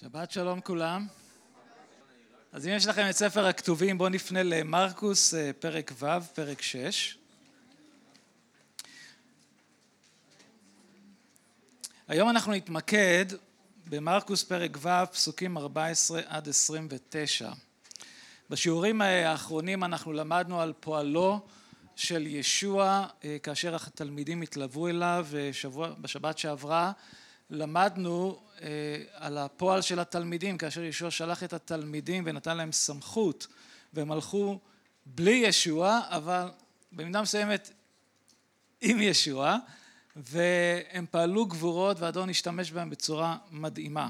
שבת שלום כולם. אז אם יש לכם את ספר הכתובים, בואו נפנה למרקוס אה, פרק ו', פרק 6. היום אנחנו נתמקד במרקוס פרק ו', פסוקים 14 עד 29. בשיעורים האחרונים אנחנו למדנו על פועלו של ישוע אה, כאשר התלמידים התלוו אליו, בשבת שעברה למדנו אה, על הפועל של התלמידים כאשר ישוע שלח את התלמידים ונתן להם סמכות והם הלכו בלי ישוע אבל במידה מסוימת עם ישוע והם פעלו גבורות והאדון השתמש בהם בצורה מדהימה.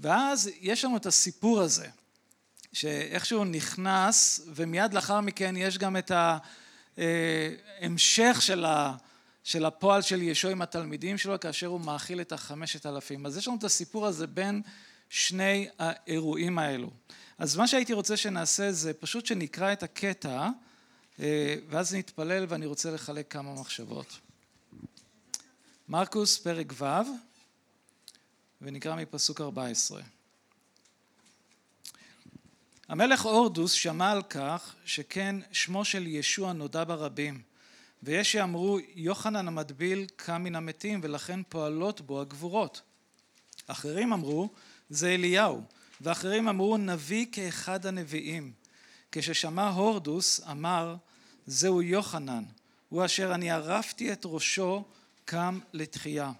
ואז יש לנו את הסיפור הזה שאיכשהו נכנס ומיד לאחר מכן יש גם את ההמשך של ה... של הפועל של ישוע עם התלמידים שלו כאשר הוא מאכיל את החמשת אלפים. אז יש לנו את הסיפור הזה בין שני האירועים האלו. אז מה שהייתי רוצה שנעשה זה פשוט שנקרא את הקטע אה, ואז נתפלל ואני רוצה לחלק כמה מחשבות. מרקוס פרק ו' ונקרא מפסוק 14. המלך הורדוס שמע על כך שכן שמו של ישוע נודע ברבים ויש שאמרו יוחנן המטביל קם מן המתים ולכן פועלות בו הגבורות. אחרים אמרו זה אליהו ואחרים אמרו נביא כאחד הנביאים. כששמע הורדוס אמר זהו יוחנן הוא אשר אני ערפתי את ראשו קם לתחייה.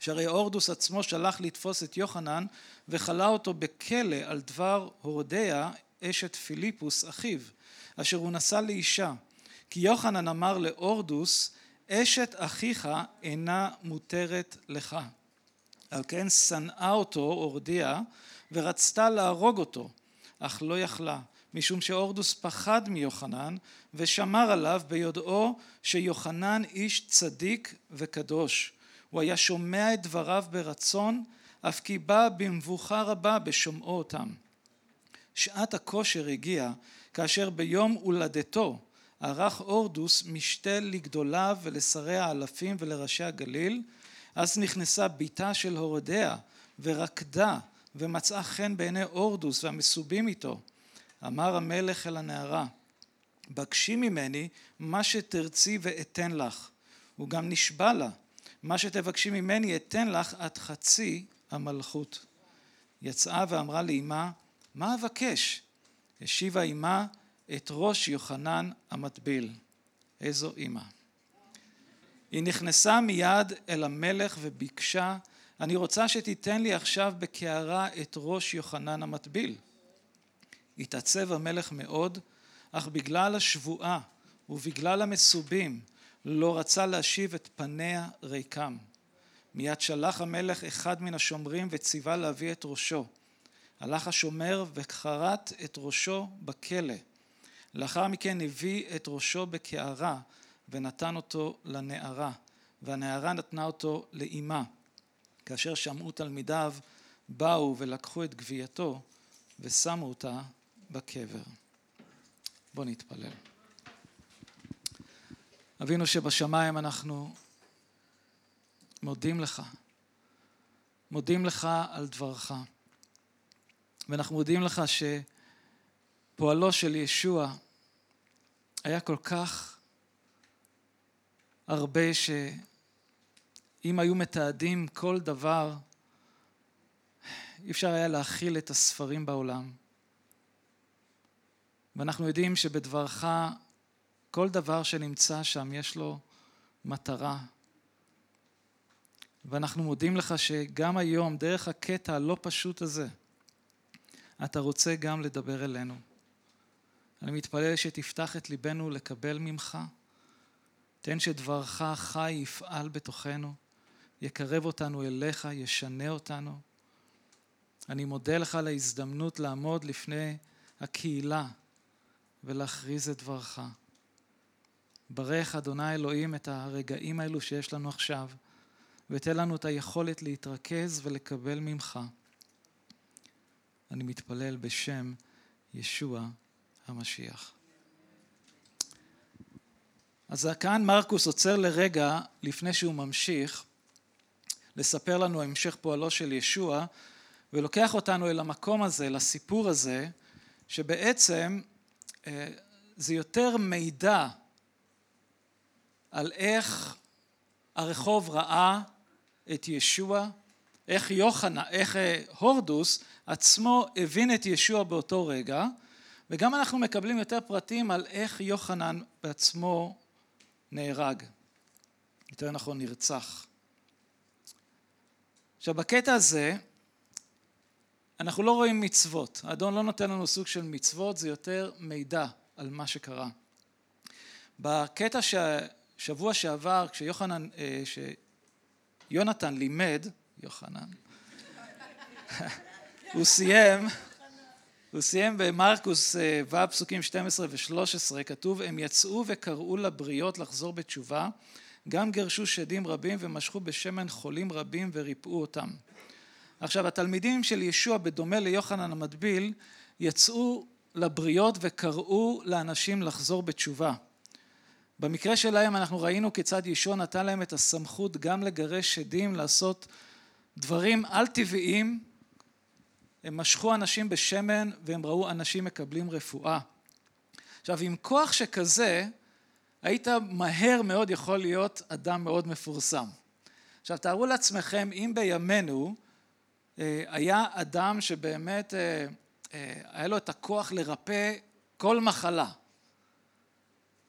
שהרי הורדוס עצמו שלח לתפוס את יוחנן וכלה אותו בכלא על דבר הורדיה אשת פיליפוס אחיו אשר הוא נשא לאישה כי יוחנן אמר לאורדוס אשת אחיך אינה מותרת לך. על כן שנאה אותו אורדיה ורצתה להרוג אותו אך לא יכלה משום שאורדוס פחד מיוחנן ושמר עליו ביודעו שיוחנן איש צדיק וקדוש. הוא היה שומע את דבריו ברצון אף כי בא במבוכה רבה בשומעו אותם. שעת הכושר הגיעה כאשר ביום הולדתו ערך הורדוס משתה לגדוליו ולשרי האלפים ולראשי הגליל אז נכנסה בתה של הורדיה ורקדה ומצאה חן בעיני הורדוס והמסובים איתו. אמר המלך אל הנערה בקשי ממני מה שתרצי ואתן לך הוא גם נשבע לה מה שתבקשי ממני אתן לך עד חצי המלכות. יצאה ואמרה לאמה מה אבקש? השיבה אמה את ראש יוחנן המטביל. איזו אימא. היא נכנסה מיד אל המלך וביקשה, אני רוצה שתיתן לי עכשיו בקערה את ראש יוחנן המטביל. התעצב המלך מאוד, אך בגלל השבועה ובגלל המסובים לא רצה להשיב את פניה ריקם. מיד שלח המלך אחד מן השומרים וציווה להביא את ראשו. הלך השומר וכרת את ראשו בכלא. לאחר מכן הביא את ראשו בקערה ונתן אותו לנערה והנערה נתנה אותו לאמה כאשר שמעו תלמידיו באו ולקחו את גווייתו ושמו אותה בקבר. בוא נתפלל. אבינו שבשמיים אנחנו מודים לך, מודים לך על דברך ואנחנו מודים לך שפועלו של ישוע היה כל כך הרבה שאם היו מתעדים כל דבר, אי אפשר היה להכיל את הספרים בעולם. ואנחנו יודעים שבדברך כל דבר שנמצא שם יש לו מטרה. ואנחנו מודים לך שגם היום, דרך הקטע הלא פשוט הזה, אתה רוצה גם לדבר אלינו. אני מתפלל שתפתח את ליבנו לקבל ממך. תן שדברך חי יפעל בתוכנו, יקרב אותנו אליך, ישנה אותנו. אני מודה לך על ההזדמנות לעמוד לפני הקהילה ולהכריז את דברך. ברך אדוני אלוהים את הרגעים האלו שיש לנו עכשיו, ותן לנו את היכולת להתרכז ולקבל ממך. אני מתפלל בשם ישוע המשיח. אז כאן מרקוס עוצר לרגע לפני שהוא ממשיך לספר לנו המשך פועלו של ישוע ולוקח אותנו אל המקום הזה, לסיפור הזה, שבעצם אה, זה יותר מידע על איך הרחוב ראה את ישוע, איך יוחנה, איך אה, הורדוס עצמו הבין את ישוע באותו רגע, וגם אנחנו מקבלים יותר פרטים על איך יוחנן בעצמו נהרג, יותר נכון נרצח. עכשיו בקטע הזה אנחנו לא רואים מצוות, האדון לא נותן לנו סוג של מצוות, זה יותר מידע על מה שקרה. בקטע ששבוע שעבר כשיוחנן, אה, שיונתן לימד, יוחנן, הוא סיים, הוא סיים במרקוס אה, ו' פסוקים 12 ו-13, כתוב הם יצאו וקראו לבריות לחזור בתשובה, גם גרשו שדים רבים ומשכו בשמן חולים רבים וריפאו אותם. עכשיו התלמידים של ישוע בדומה ליוחנן המטביל יצאו לבריות וקראו לאנשים לחזור בתשובה. במקרה שלהם אנחנו ראינו כיצד ישוע נתן להם את הסמכות גם לגרש שדים, לעשות דברים על טבעיים. הם משכו אנשים בשמן והם ראו אנשים מקבלים רפואה. עכשיו עם כוח שכזה היית מהר מאוד יכול להיות אדם מאוד מפורסם. עכשיו תארו לעצמכם אם בימינו אה, היה אדם שבאמת אה, אה, היה לו את הכוח לרפא כל מחלה.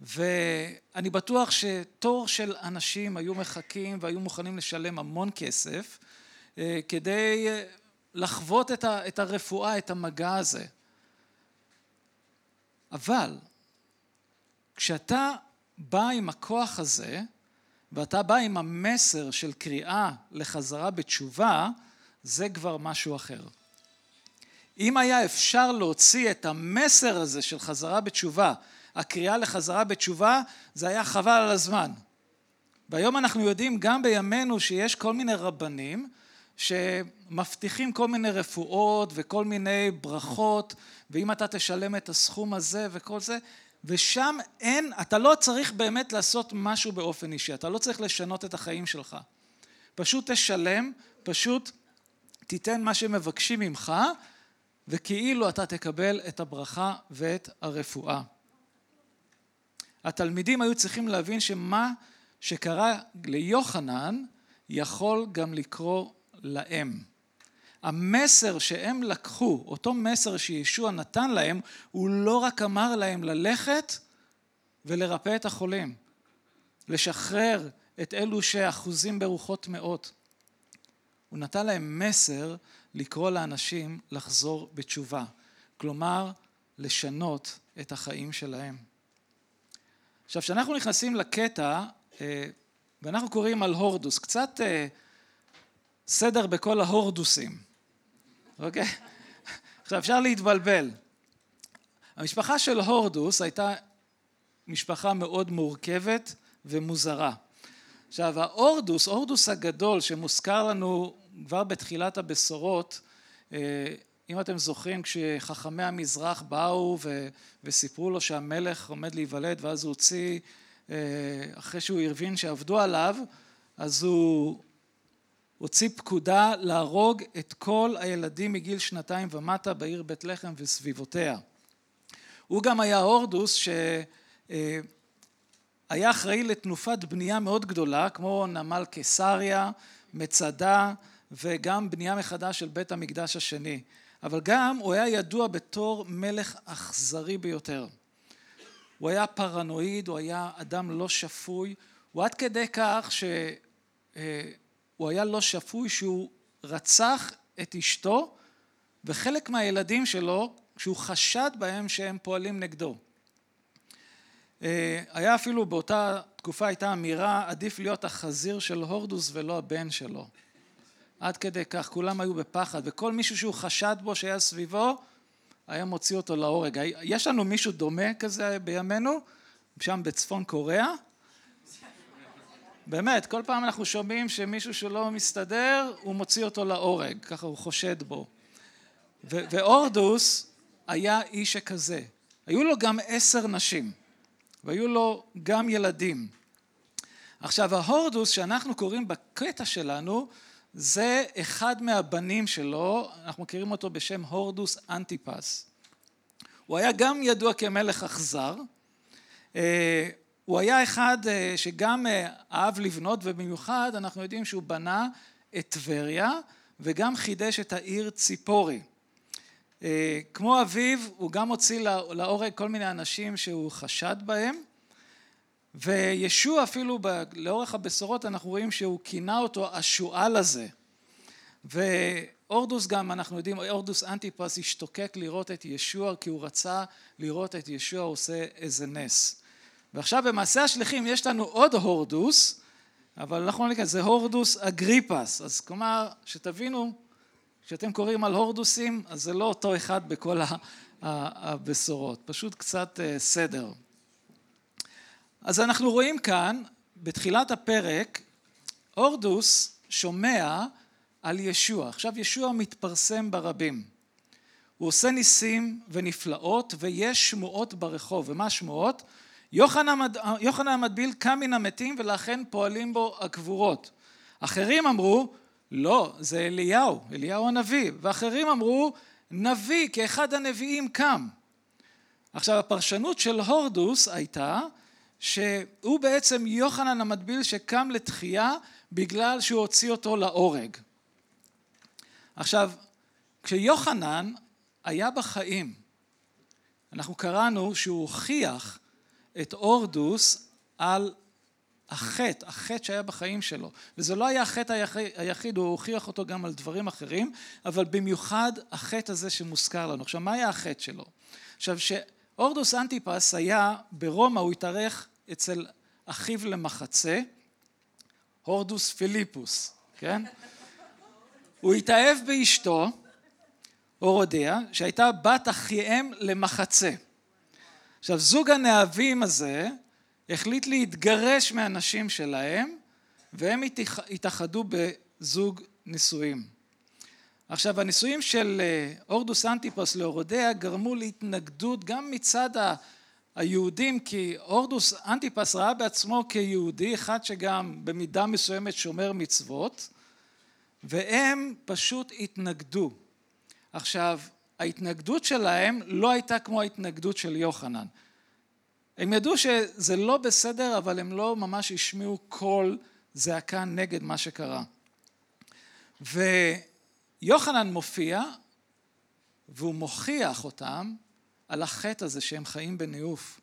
ואני בטוח שתור של אנשים היו מחכים והיו מוכנים לשלם המון כסף כדי לחוות את הרפואה, את המגע הזה. אבל כשאתה בא עם הכוח הזה ואתה בא עם המסר של קריאה לחזרה בתשובה, זה כבר משהו אחר. אם היה אפשר להוציא את המסר הזה של חזרה בתשובה, הקריאה לחזרה בתשובה, זה היה חבל על הזמן. והיום אנחנו יודעים גם בימינו שיש כל מיני רבנים שמבטיחים כל מיני רפואות וכל מיני ברכות, ואם אתה תשלם את הסכום הזה וכל זה, ושם אין, אתה לא צריך באמת לעשות משהו באופן אישי, אתה לא צריך לשנות את החיים שלך. פשוט תשלם, פשוט תיתן מה שמבקשים ממך, וכאילו אתה תקבל את הברכה ואת הרפואה. התלמידים היו צריכים להבין שמה שקרה ליוחנן יכול גם לקרוא להם. המסר שהם לקחו, אותו מסר שישוע נתן להם, הוא לא רק אמר להם ללכת ולרפא את החולים, לשחרר את אלו שאחוזים ברוחות מאות. הוא נתן להם מסר לקרוא לאנשים לחזור בתשובה, כלומר לשנות את החיים שלהם. עכשיו כשאנחנו נכנסים לקטע אה, ואנחנו קוראים על הורדוס, קצת אה, סדר בכל ההורדוסים, אוקיי? עכשיו אפשר להתבלבל. המשפחה של הורדוס הייתה משפחה מאוד מורכבת ומוזרה. עכשיו ההורדוס, הורדוס הגדול שמוזכר לנו כבר בתחילת הבשורות, אה, אם אתם זוכרים כשחכמי המזרח באו ו, וסיפרו לו שהמלך עומד להיוולד ואז הוא הוציא, אה, אחרי שהוא הבין שעבדו עליו, אז הוא הוציא פקודה להרוג את כל הילדים מגיל שנתיים ומטה בעיר בית לחם וסביבותיה. הוא גם היה הורדוס שהיה אה, אחראי לתנופת בנייה מאוד גדולה כמו נמל קיסריה, מצדה וגם בנייה מחדש של בית המקדש השני. אבל גם הוא היה ידוע בתור מלך אכזרי ביותר. הוא היה פרנואיד, הוא היה אדם לא שפוי, הוא עד כדי כך שהוא היה לא שפוי שהוא רצח את אשתו וחלק מהילדים שלו כשהוא חשד בהם שהם פועלים נגדו. היה אפילו באותה תקופה הייתה אמירה עדיף להיות החזיר של הורדוס ולא הבן שלו. עד כדי כך, כולם היו בפחד, וכל מישהו שהוא חשד בו שהיה סביבו, היה מוציא אותו להורג. יש לנו מישהו דומה כזה בימינו, שם בצפון קוריאה? באמת, כל פעם אנחנו שומעים שמישהו שלא מסתדר, הוא מוציא אותו להורג, ככה הוא חושד בו. ואורדוס היה איש שכזה. היו לו גם עשר נשים, והיו לו גם ילדים. עכשיו ההורדוס שאנחנו קוראים בקטע שלנו זה אחד מהבנים שלו, אנחנו מכירים אותו בשם הורדוס אנטיפס. הוא היה גם ידוע כמלך אכזר, אה, הוא היה אחד אה, שגם אה, אהב לבנות ובמיוחד אנחנו יודעים שהוא בנה את טבריה וגם חידש את העיר ציפורי. כמו אביו הוא גם הוציא להורג כל מיני אנשים שהוא חשד בהם. וישוע אפילו לאורך הבשורות אנחנו רואים שהוא כינה אותו השועל הזה ואורדוס גם אנחנו יודעים אורדוס אנטיפס השתוקק לראות את ישוע כי הוא רצה לראות את ישוע עושה איזה נס ועכשיו במעשה השליחים יש לנו עוד הורדוס אבל אנחנו לא נקרא זה הורדוס אגריפס אז כלומר שתבינו כשאתם קוראים על הורדוסים אז זה לא אותו אחד בכל הבשורות פשוט קצת אה, סדר אז אנחנו רואים כאן בתחילת הפרק הורדוס שומע על ישוע. עכשיו ישוע מתפרסם ברבים. הוא עושה ניסים ונפלאות ויש שמועות ברחוב. ומה השמועות? יוחנן המטביל קם מן המתים ולכן פועלים בו הגבורות. אחרים אמרו לא זה אליהו, אליהו הנביא. ואחרים אמרו נביא כאחד הנביאים קם. עכשיו הפרשנות של הורדוס הייתה שהוא בעצם יוחנן המטביל שקם לתחייה בגלל שהוא הוציא אותו להורג. עכשיו, כשיוחנן היה בחיים, אנחנו קראנו שהוא הוכיח את אורדוס על החטא, החטא שהיה בחיים שלו. וזה לא היה החטא היחיד, הוא הוכיח אותו גם על דברים אחרים, אבל במיוחד החטא הזה שמוזכר לנו. עכשיו, מה היה החטא שלו? עכשיו, שאורדוס אנטיפס היה ברומא, הוא התארך אצל אחיו למחצה, הורדוס פיליפוס, כן? הוא התאהב באשתו, אורודיה, שהייתה בת אחיהם למחצה. עכשיו זוג הנאהבים הזה החליט להתגרש מהנשים שלהם והם התאחדו בזוג נישואים. עכשיו הנישואים של אה, אורדוס אנטיפוס לאורודיה גרמו להתנגדות גם מצד היהודים כי אורדוס אנטיפס ראה בעצמו כיהודי אחד שגם במידה מסוימת שומר מצוות והם פשוט התנגדו. עכשיו, ההתנגדות שלהם לא הייתה כמו ההתנגדות של יוחנן. הם ידעו שזה לא בסדר, אבל הם לא ממש השמיעו קול זעקה נגד מה שקרה. ויוחנן מופיע, והוא מוכיח אותם על החטא הזה שהם חיים בניאוף.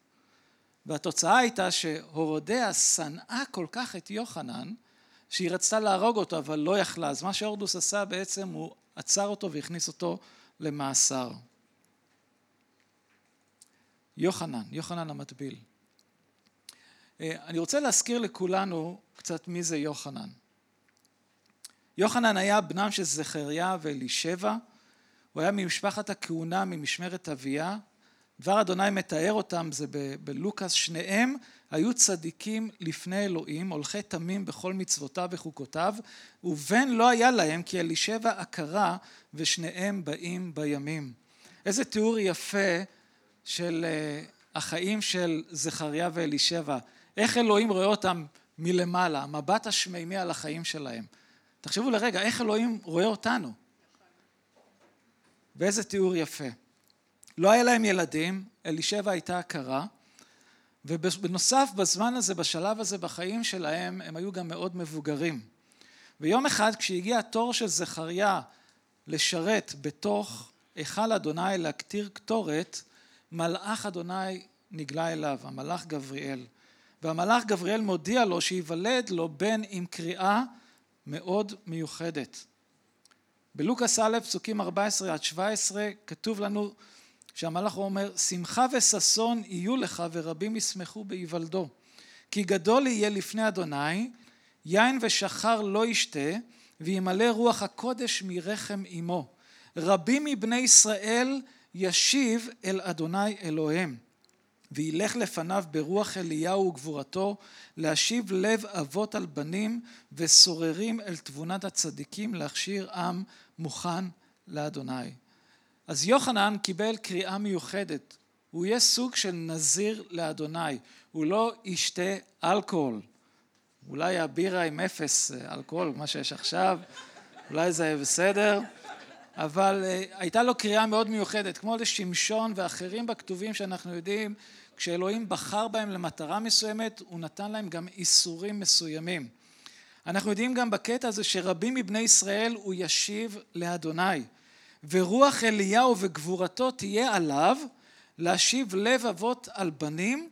והתוצאה הייתה שהורודיה שנאה כל כך את יוחנן, שהיא רצתה להרוג אותו אבל לא יכלה, אז מה שהורדוס עשה בעצם הוא עצר אותו והכניס אותו למאסר. יוחנן, יוחנן המטביל. אה, אני רוצה להזכיר לכולנו קצת מי זה יוחנן. יוחנן היה בנם של זכריה ואלישבע, הוא היה ממשפחת הכהונה ממשמרת אביה, דבר אדוני מתאר אותם זה בלוקאס, שניהם היו צדיקים לפני אלוהים, הולכי תמים בכל מצוותיו וחוקותיו, ובן לא היה להם כי אלישבע עקרה ושניהם באים בימים. איזה תיאור יפה של אה, החיים של זכריה ואלישבע, איך אלוהים רואה אותם מלמעלה, המבט השמימי על החיים שלהם. תחשבו לרגע, איך אלוהים רואה אותנו? ואיזה תיאור יפה. לא היה להם ילדים, אלישבע הייתה עקרה, ובנוסף בזמן הזה, בשלב הזה בחיים שלהם, הם היו גם מאוד מבוגרים. ויום אחד כשהגיע התור של זכריה לשרת בתוך היכל אדוני להקטיר קטורת, מלאך אדוני נגלה אליו, המלאך גבריאל. והמלאך גבריאל מודיע לו שייוולד לו בן עם קריאה מאוד מיוחדת. בלוקאס א', פסוקים 14 עד 17, כתוב לנו שהמלאך אומר שמחה וששון יהיו לך ורבים ישמחו בהיוולדו כי גדול יהיה לפני אדוני יין ושחר לא ישתה וימלא רוח הקודש מרחם אמו. רבים מבני ישראל ישיב אל אדוני אלוהיהם וילך לפניו ברוח אליהו וגבורתו להשיב לב אבות על בנים וסוררים אל תבונת הצדיקים להכשיר עם מוכן לאדוני אז יוחנן קיבל קריאה מיוחדת, הוא יהיה סוג של נזיר לאדוני, הוא לא ישתה אלכוהול, אולי הבירה עם אפס אלכוהול, מה שיש עכשיו, אולי זה בסדר, אבל אה, הייתה לו קריאה מאוד מיוחדת, כמו לשמשון ואחרים בכתובים שאנחנו יודעים, כשאלוהים בחר בהם למטרה מסוימת, הוא נתן להם גם איסורים מסוימים. אנחנו יודעים גם בקטע הזה שרבים מבני ישראל הוא ישיב לאדוני, ורוח אליהו וגבורתו תהיה עליו להשיב לב אבות על בנים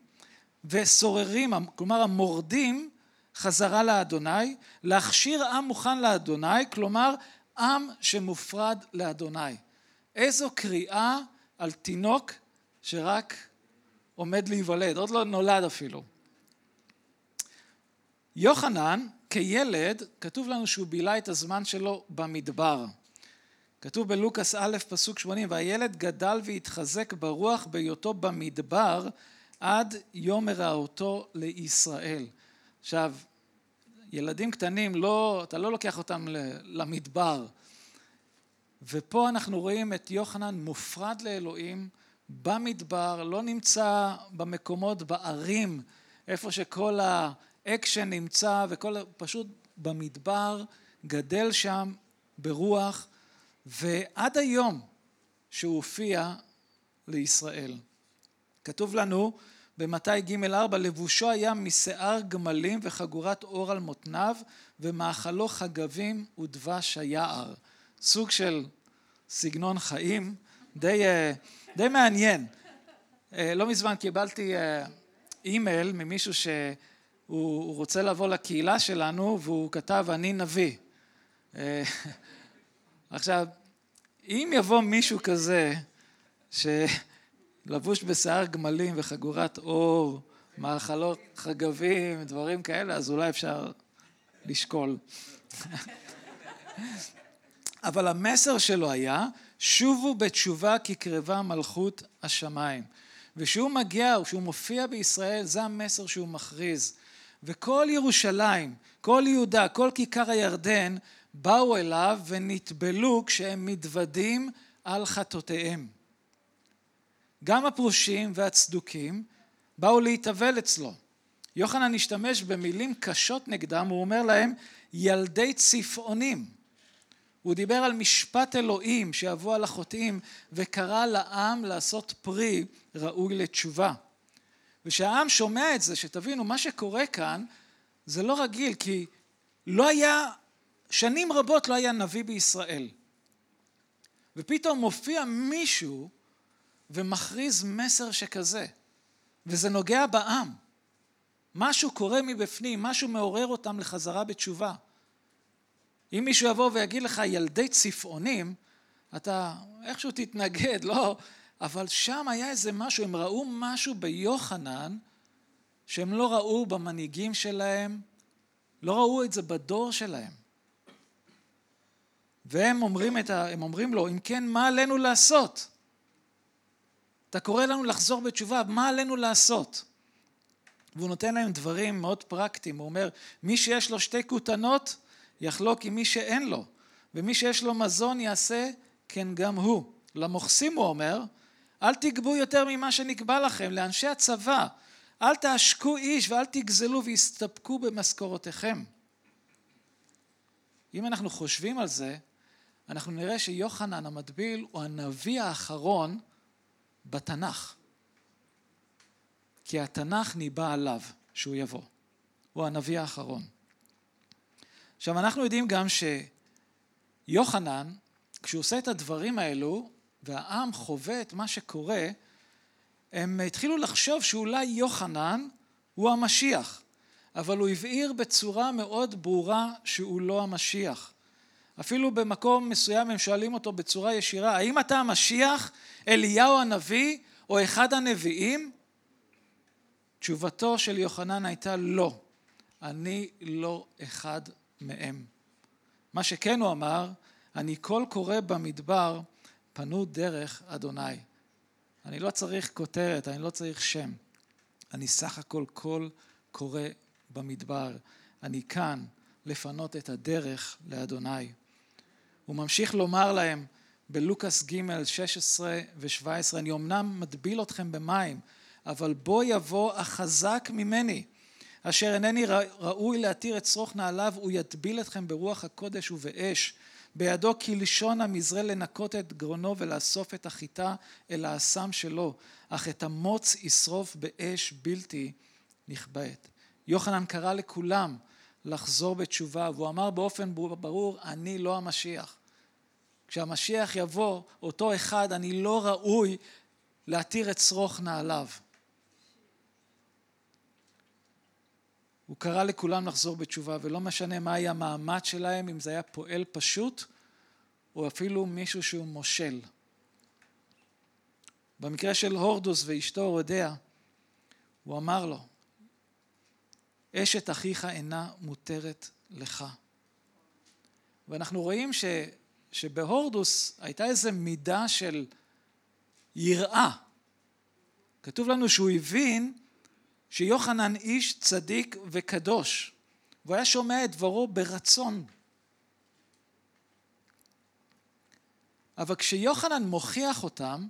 וסוררים, כלומר המורדים חזרה לאדוני, להכשיר עם מוכן לאדוני, כלומר עם שמופרד לאדוני. איזו קריאה על תינוק שרק עומד להיוולד, עוד לא נולד אפילו. יוחנן כילד, כתוב לנו שהוא בילה את הזמן שלו במדבר. כתוב בלוקאס א' פסוק שמונים, והילד גדל והתחזק ברוח בהיותו במדבר עד יום הראותו לישראל. עכשיו, ילדים קטנים, לא, אתה לא לוקח אותם למדבר. ופה אנחנו רואים את יוחנן מופרד לאלוהים במדבר, לא נמצא במקומות, בערים, איפה שכל האקשן נמצא, וכל, פשוט במדבר, גדל שם ברוח, ועד היום שהוא הופיע לישראל. כתוב לנו במתי ג' ארבע, לבושו היה משיער גמלים וחגורת אור על מותניו ומאכלו חגבים ודבש היער. סוג של סגנון חיים די, אה, די מעניין. אה, לא מזמן קיבלתי אה, אימייל ממישהו שהוא רוצה לבוא לקהילה שלנו והוא כתב אני נביא. עכשיו, אם יבוא מישהו כזה ש... לבוש בשיער גמלים וחגורת אור, מאכלות חגבים, דברים כאלה, אז אולי אפשר לשקול. אבל המסר שלו היה, שובו בתשובה כי קרבה מלכות השמיים. וכשהוא מגיע, כשהוא מופיע בישראל, זה המסר שהוא מכריז. וכל ירושלים, כל יהודה, כל כיכר הירדן, באו אליו ונטבלו כשהם מתוודים על חטאותיהם. גם הפרושים והצדוקים באו להתאבל אצלו. יוחנן השתמש במילים קשות נגדם, הוא אומר להם ילדי צפעונים. הוא דיבר על משפט אלוהים שיבוא על החוטאים וקרא לעם לעשות פרי ראוי לתשובה. וכשהעם שומע את זה, שתבינו, מה שקורה כאן זה לא רגיל, כי לא היה, שנים רבות לא היה נביא בישראל. ופתאום מופיע מישהו ומכריז מסר שכזה, וזה נוגע בעם. משהו קורה מבפנים, משהו מעורר אותם לחזרה בתשובה. אם מישהו יבוא ויגיד לך ילדי צפעונים, אתה איכשהו תתנגד, לא, אבל שם היה איזה משהו, הם ראו משהו ביוחנן שהם לא ראו במנהיגים שלהם, לא ראו את זה בדור שלהם. והם אומרים, ה, אומרים לו, אם כן, מה עלינו לעשות? אתה קורא לנו לחזור בתשובה, מה עלינו לעשות? והוא נותן להם דברים מאוד פרקטיים, הוא אומר, מי שיש לו שתי כותנות, יחלוק עם מי שאין לו, ומי שיש לו מזון יעשה כן גם הוא. למוכסים הוא אומר, אל תגבו יותר ממה שנקבע לכם, לאנשי הצבא, אל תעשקו איש ואל תגזלו ויסתפקו במשכורותיכם. אם אנחנו חושבים על זה, אנחנו נראה שיוחנן המטביל הוא הנביא האחרון בתנ"ך. כי התנ"ך ניבא עליו שהוא יבוא. הוא הנביא האחרון. עכשיו אנחנו יודעים גם שיוחנן, כשהוא עושה את הדברים האלו, והעם חווה את מה שקורה, הם התחילו לחשוב שאולי יוחנן הוא המשיח, אבל הוא הבהיר בצורה מאוד ברורה שהוא לא המשיח. אפילו במקום מסוים הם שואלים אותו בצורה ישירה, האם אתה המשיח, אליהו הנביא או אחד הנביאים? תשובתו של יוחנן הייתה לא, אני לא אחד מהם. מה שכן הוא אמר, אני קול קורא במדבר, פנו דרך אדוני. אני לא צריך כותרת, אני לא צריך שם. אני סך הכל קול קורא במדבר. אני כאן לפנות את הדרך לאדוני. הוא ממשיך לומר להם בלוקאס ג' 16 ו-17, אני אמנם מטביל אתכם במים, אבל בוא יבוא החזק ממני, אשר אינני ראוי להתיר את שרוך נעליו, הוא יטביל אתכם ברוח הקודש ובאש, בידו כלשון המזרה לנקות את גרונו ולאסוף את החיטה אל האסם שלו, אך את המוץ ישרוף באש בלתי נכבדת. יוחנן קרא לכולם לחזור בתשובה, והוא אמר באופן ברור, אני לא המשיח. כשהמשיח יבוא, אותו אחד, אני לא ראוי להתיר את שרוך נעליו. הוא קרא לכולם לחזור בתשובה, ולא משנה מה היה המעמד שלהם, אם זה היה פועל פשוט, או אפילו מישהו שהוא מושל. במקרה של הורדוס ואשתו אורדיה, הוא אמר לו, אשת אחיך אינה מותרת לך. ואנחנו רואים ש, שבהורדוס הייתה איזו מידה של יראה. כתוב לנו שהוא הבין שיוחנן איש צדיק וקדוש, והוא היה שומע את דברו ברצון. אבל כשיוחנן מוכיח אותם,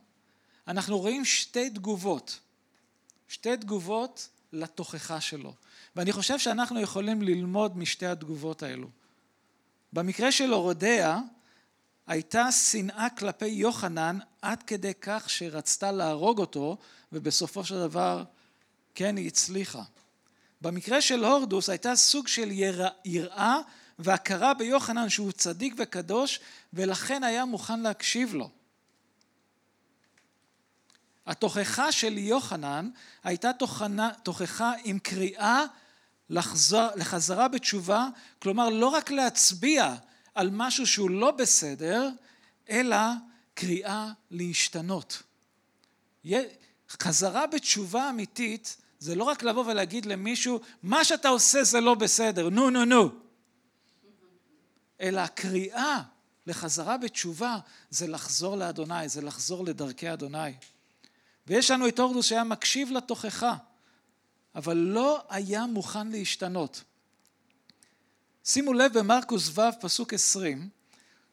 אנחנו רואים שתי תגובות. שתי תגובות לתוכחה שלו. ואני חושב שאנחנו יכולים ללמוד משתי התגובות האלו. במקרה של אורדיה, הייתה שנאה כלפי יוחנן עד כדי כך שרצתה להרוג אותו, ובסופו של דבר כן היא הצליחה. במקרה של הורדוס הייתה סוג של יראה והכרה ביוחנן שהוא צדיק וקדוש, ולכן היה מוכן להקשיב לו. התוכחה של יוחנן הייתה תוכחה עם קריאה לחזר, לחזרה בתשובה, כלומר לא רק להצביע על משהו שהוא לא בסדר, אלא קריאה להשתנות. חזרה בתשובה אמיתית זה לא רק לבוא ולהגיד למישהו, מה שאתה עושה זה לא בסדר, נו נו נו. אלא הקריאה לחזרה בתשובה זה לחזור לאדוני, זה לחזור לדרכי אדוני. ויש לנו את הורדוס שהיה מקשיב לתוכחה, אבל לא היה מוכן להשתנות. שימו לב במרקוס ו' פסוק עשרים,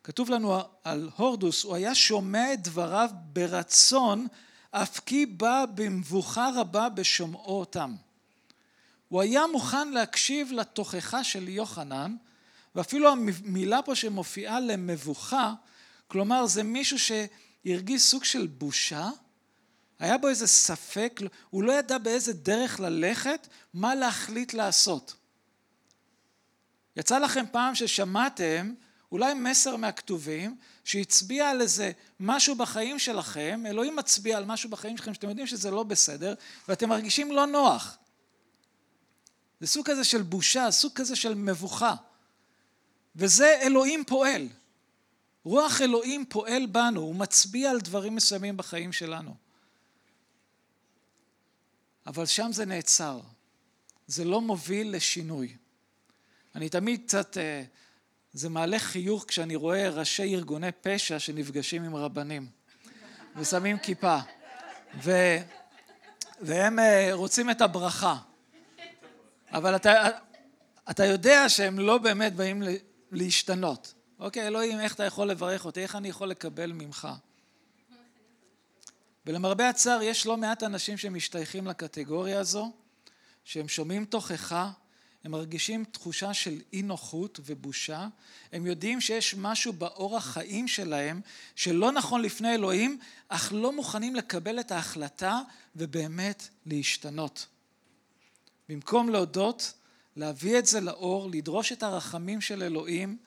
כתוב לנו על הורדוס, הוא היה שומע את דבריו ברצון, אף כי בא במבוכה רבה בשומעו אותם. הוא היה מוכן להקשיב לתוכחה של יוחנן, ואפילו המילה פה שמופיעה למבוכה, כלומר זה מישהו שהרגיש סוג של בושה, היה בו איזה ספק, הוא לא ידע באיזה דרך ללכת, מה להחליט לעשות. יצא לכם פעם ששמעתם אולי מסר מהכתובים שהצביע על איזה משהו בחיים שלכם, אלוהים מצביע על משהו בחיים שלכם שאתם יודעים שזה לא בסדר ואתם מרגישים לא נוח. זה סוג כזה של בושה, סוג כזה של מבוכה. וזה אלוהים פועל. רוח אלוהים פועל בנו, הוא מצביע על דברים מסוימים בחיים שלנו. אבל שם זה נעצר. זה לא מוביל לשינוי. אני תמיד קצת, אה, זה מעלה חיוך כשאני רואה ראשי ארגוני פשע שנפגשים עם רבנים ושמים כיפה ו, והם אה, רוצים את הברכה. אבל אתה, אתה יודע שהם לא באמת באים להשתנות. אוקיי, אלוהים, איך אתה יכול לברך אותי? איך אני יכול לקבל ממך? ולמרבה הצער יש לא מעט אנשים שמשתייכים לקטגוריה הזו, שהם שומעים תוכחה, הם מרגישים תחושה של אי נוחות ובושה, הם יודעים שיש משהו באורח חיים שלהם שלא נכון לפני אלוהים, אך לא מוכנים לקבל את ההחלטה ובאמת להשתנות. במקום להודות, להביא את זה לאור, לדרוש את הרחמים של אלוהים,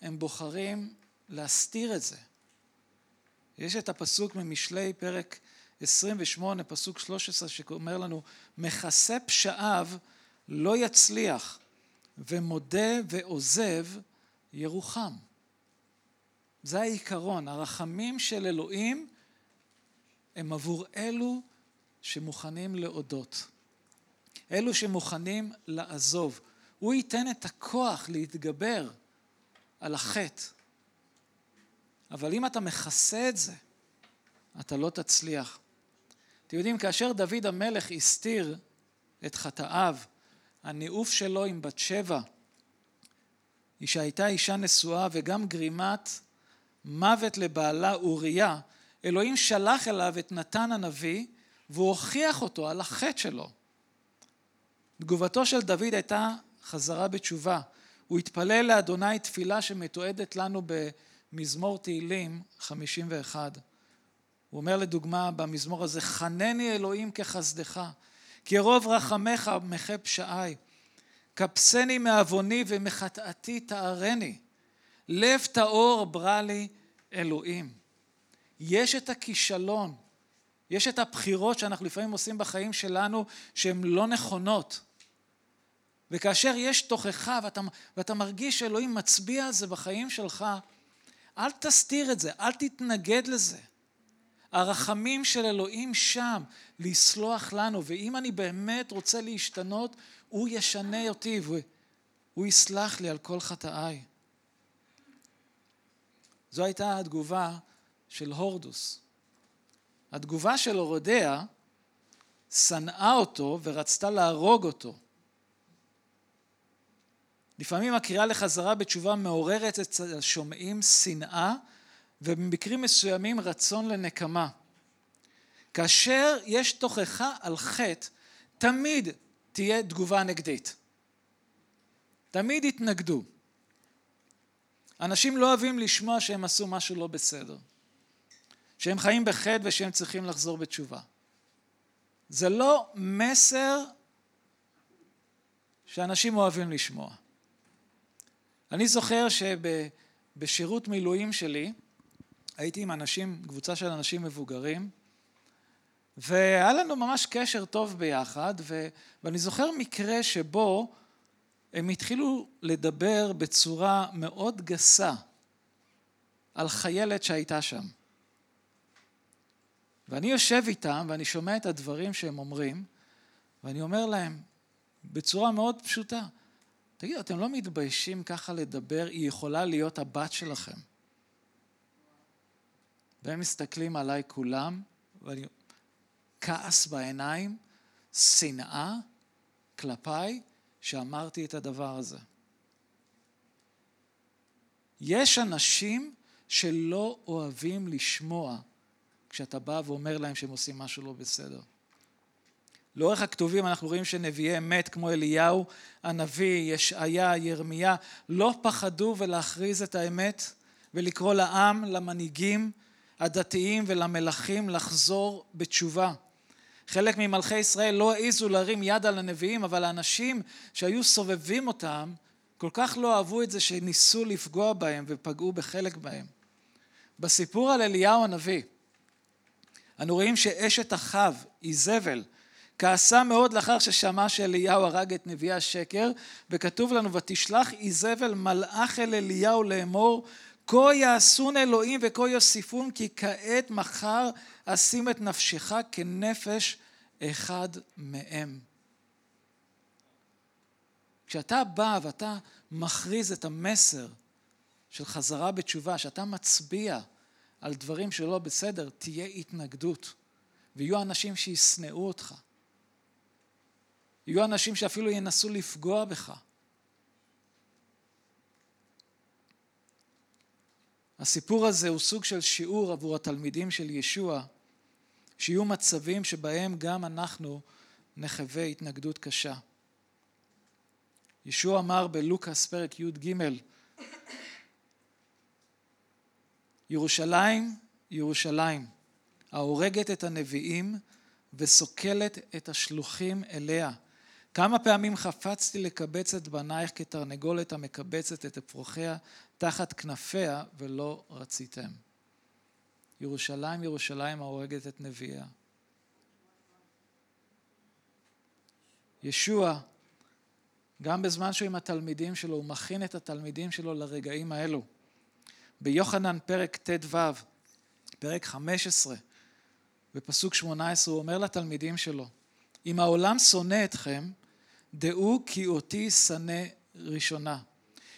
הם בוחרים להסתיר את זה. יש את הפסוק ממשלי פרק 28, פסוק 13, שאומר לנו, מכסה פשעיו לא יצליח, ומודה ועוזב ירוחם. זה העיקרון, הרחמים של אלוהים הם עבור אלו שמוכנים להודות. אלו שמוכנים לעזוב. הוא ייתן את הכוח להתגבר על החטא. אבל אם אתה מכסה את זה, אתה לא תצליח. אתם יודעים, כאשר דוד המלך הסתיר את חטאיו, הניאוף שלו עם בת שבע, היא שהייתה אישה נשואה וגם גרימת מוות לבעלה אוריה, אלוהים שלח אליו את נתן הנביא והוא הוכיח אותו על החטא שלו. תגובתו של דוד הייתה חזרה בתשובה. הוא התפלל לאדוני תפילה שמתועדת לנו במזמור תהילים 51. הוא אומר לדוגמה במזמור הזה, חנני אלוהים כחסדך, כי רוב רחמך מחה פשעי. כבסני מעווני ומחטאתי תארני. לב טהור ברא לי אלוהים. יש את הכישלון, יש את הבחירות שאנחנו לפעמים עושים בחיים שלנו שהן לא נכונות. וכאשר יש תוכחה ואתה, ואתה מרגיש שאלוהים מצביע על זה בחיים שלך, אל תסתיר את זה, אל תתנגד לזה. הרחמים של אלוהים שם, לסלוח לנו, ואם אני באמת רוצה להשתנות, הוא ישנה אותי והוא יסלח לי על כל חטאיי. זו הייתה התגובה של הורדוס. התגובה של אורדיה שנאה אותו ורצתה להרוג אותו. לפעמים הקריאה לחזרה בתשובה מעוררת אצל השומעים שנאה ובמקרים מסוימים רצון לנקמה. כאשר יש תוכחה על חטא, תמיד תהיה תגובה נגדית. תמיד יתנגדו. אנשים לא אוהבים לשמוע שהם עשו משהו לא בסדר, שהם חיים בחטא ושהם צריכים לחזור בתשובה. זה לא מסר שאנשים אוהבים לשמוע. אני זוכר שבשירות מילואים שלי הייתי עם אנשים, קבוצה של אנשים מבוגרים, והיה לנו ממש קשר טוב ביחד, ו... ואני זוכר מקרה שבו הם התחילו לדבר בצורה מאוד גסה על חיילת שהייתה שם. ואני יושב איתם ואני שומע את הדברים שהם אומרים, ואני אומר להם בצורה מאוד פשוטה, תגידו, אתם לא מתביישים ככה לדבר? היא יכולה להיות הבת שלכם. והם מסתכלים עליי כולם, ואני... כעס בעיניים, שנאה כלפיי, שאמרתי את הדבר הזה. יש אנשים שלא אוהבים לשמוע כשאתה בא ואומר להם שהם עושים משהו לא בסדר. לאורך הכתובים אנחנו רואים שנביאי אמת כמו אליהו הנביא, ישעיה, ירמיה, לא פחדו ולהכריז את האמת ולקרוא לעם, למנהיגים הדתיים ולמלכים לחזור בתשובה. חלק ממלכי ישראל לא העזו להרים יד על הנביאים, אבל האנשים שהיו סובבים אותם כל כך לא אהבו את זה שניסו לפגוע בהם ופגעו בחלק בהם. בסיפור על אליהו הנביא, אנו רואים שאשת אחאב, איזבל, כעסה מאוד לאחר ששמע שאליהו הרג את נביאי השקר, וכתוב לנו, ותשלח איזבל מלאך אל אליהו לאמור, כה יעשון אלוהים וכה יוסיפון, כי כעת מחר אשים את נפשך כנפש אחד מהם. כשאתה בא ואתה מכריז את המסר של חזרה בתשובה, שאתה מצביע על דברים שלא בסדר, תהיה התנגדות. ויהיו אנשים שישנאו אותך. יהיו אנשים שאפילו ינסו לפגוע בך. הסיפור הזה הוא סוג של שיעור עבור התלמידים של ישוע, שיהיו מצבים שבהם גם אנחנו נחווה התנגדות קשה. ישוע אמר בלוקאס פרק י"ג ירושלים, ירושלים, ההורגת את הנביאים וסוקלת את השלוחים אליה. כמה פעמים חפצתי לקבץ את בנייך כתרנגולת המקבצת את אפרוחיה תחת כנפיה ולא רציתם. ירושלים, ירושלים ההורגת את נביאיה. ישוע, גם בזמן שהוא עם התלמידים שלו, הוא מכין את התלמידים שלו לרגעים האלו. ביוחנן פרק ט"ו, פרק 15, בפסוק 18, הוא אומר לתלמידים שלו, אם העולם שונא אתכם, דעו כי אותי שנא ראשונה.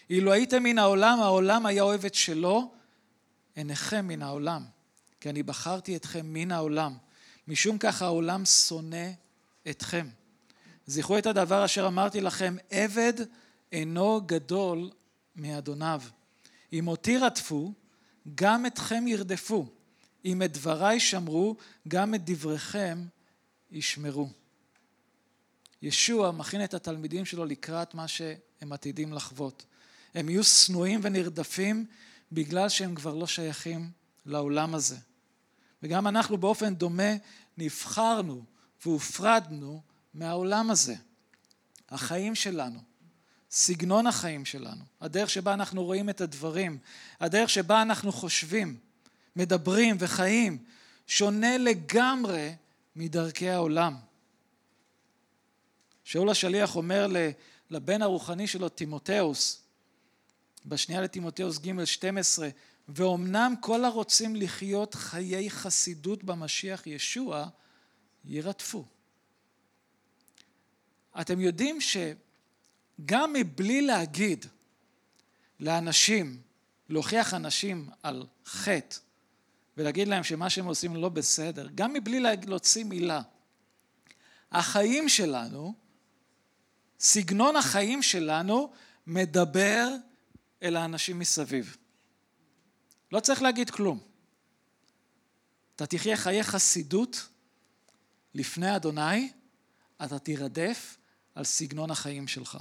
אילו הייתם מן העולם, העולם היה אוהב את שלו, עיניכם מן העולם. כי אני בחרתי אתכם מן העולם. משום כך העולם שונא אתכם. זכרו את הדבר אשר אמרתי לכם, עבד אינו גדול מאדוניו. אם אותי רדפו, גם אתכם ירדפו. אם את דבריי שמרו, גם את דבריכם ישמרו. ישוע מכין את התלמידים שלו לקראת מה שהם עתידים לחוות. הם יהיו שנואים ונרדפים בגלל שהם כבר לא שייכים לעולם הזה. וגם אנחנו באופן דומה נבחרנו והופרדנו מהעולם הזה. החיים שלנו, סגנון החיים שלנו, הדרך שבה אנחנו רואים את הדברים, הדרך שבה אנחנו חושבים, מדברים וחיים, שונה לגמרי מדרכי העולם. שאול השליח אומר לבן הרוחני שלו, תימותאוס, בשנייה לתימותאוס ג' 12, ואומנם כל הרוצים לחיות חיי חסידות במשיח ישוע, יירדפו. אתם יודעים שגם מבלי להגיד לאנשים, להוכיח אנשים על חטא ולהגיד להם שמה שהם עושים לא בסדר, גם מבלי להוציא מילה, החיים שלנו, סגנון החיים שלנו מדבר אל האנשים מסביב. לא צריך להגיד כלום. אתה תחיה חיי חסידות לפני אדוני, אתה תירדף על סגנון החיים שלך.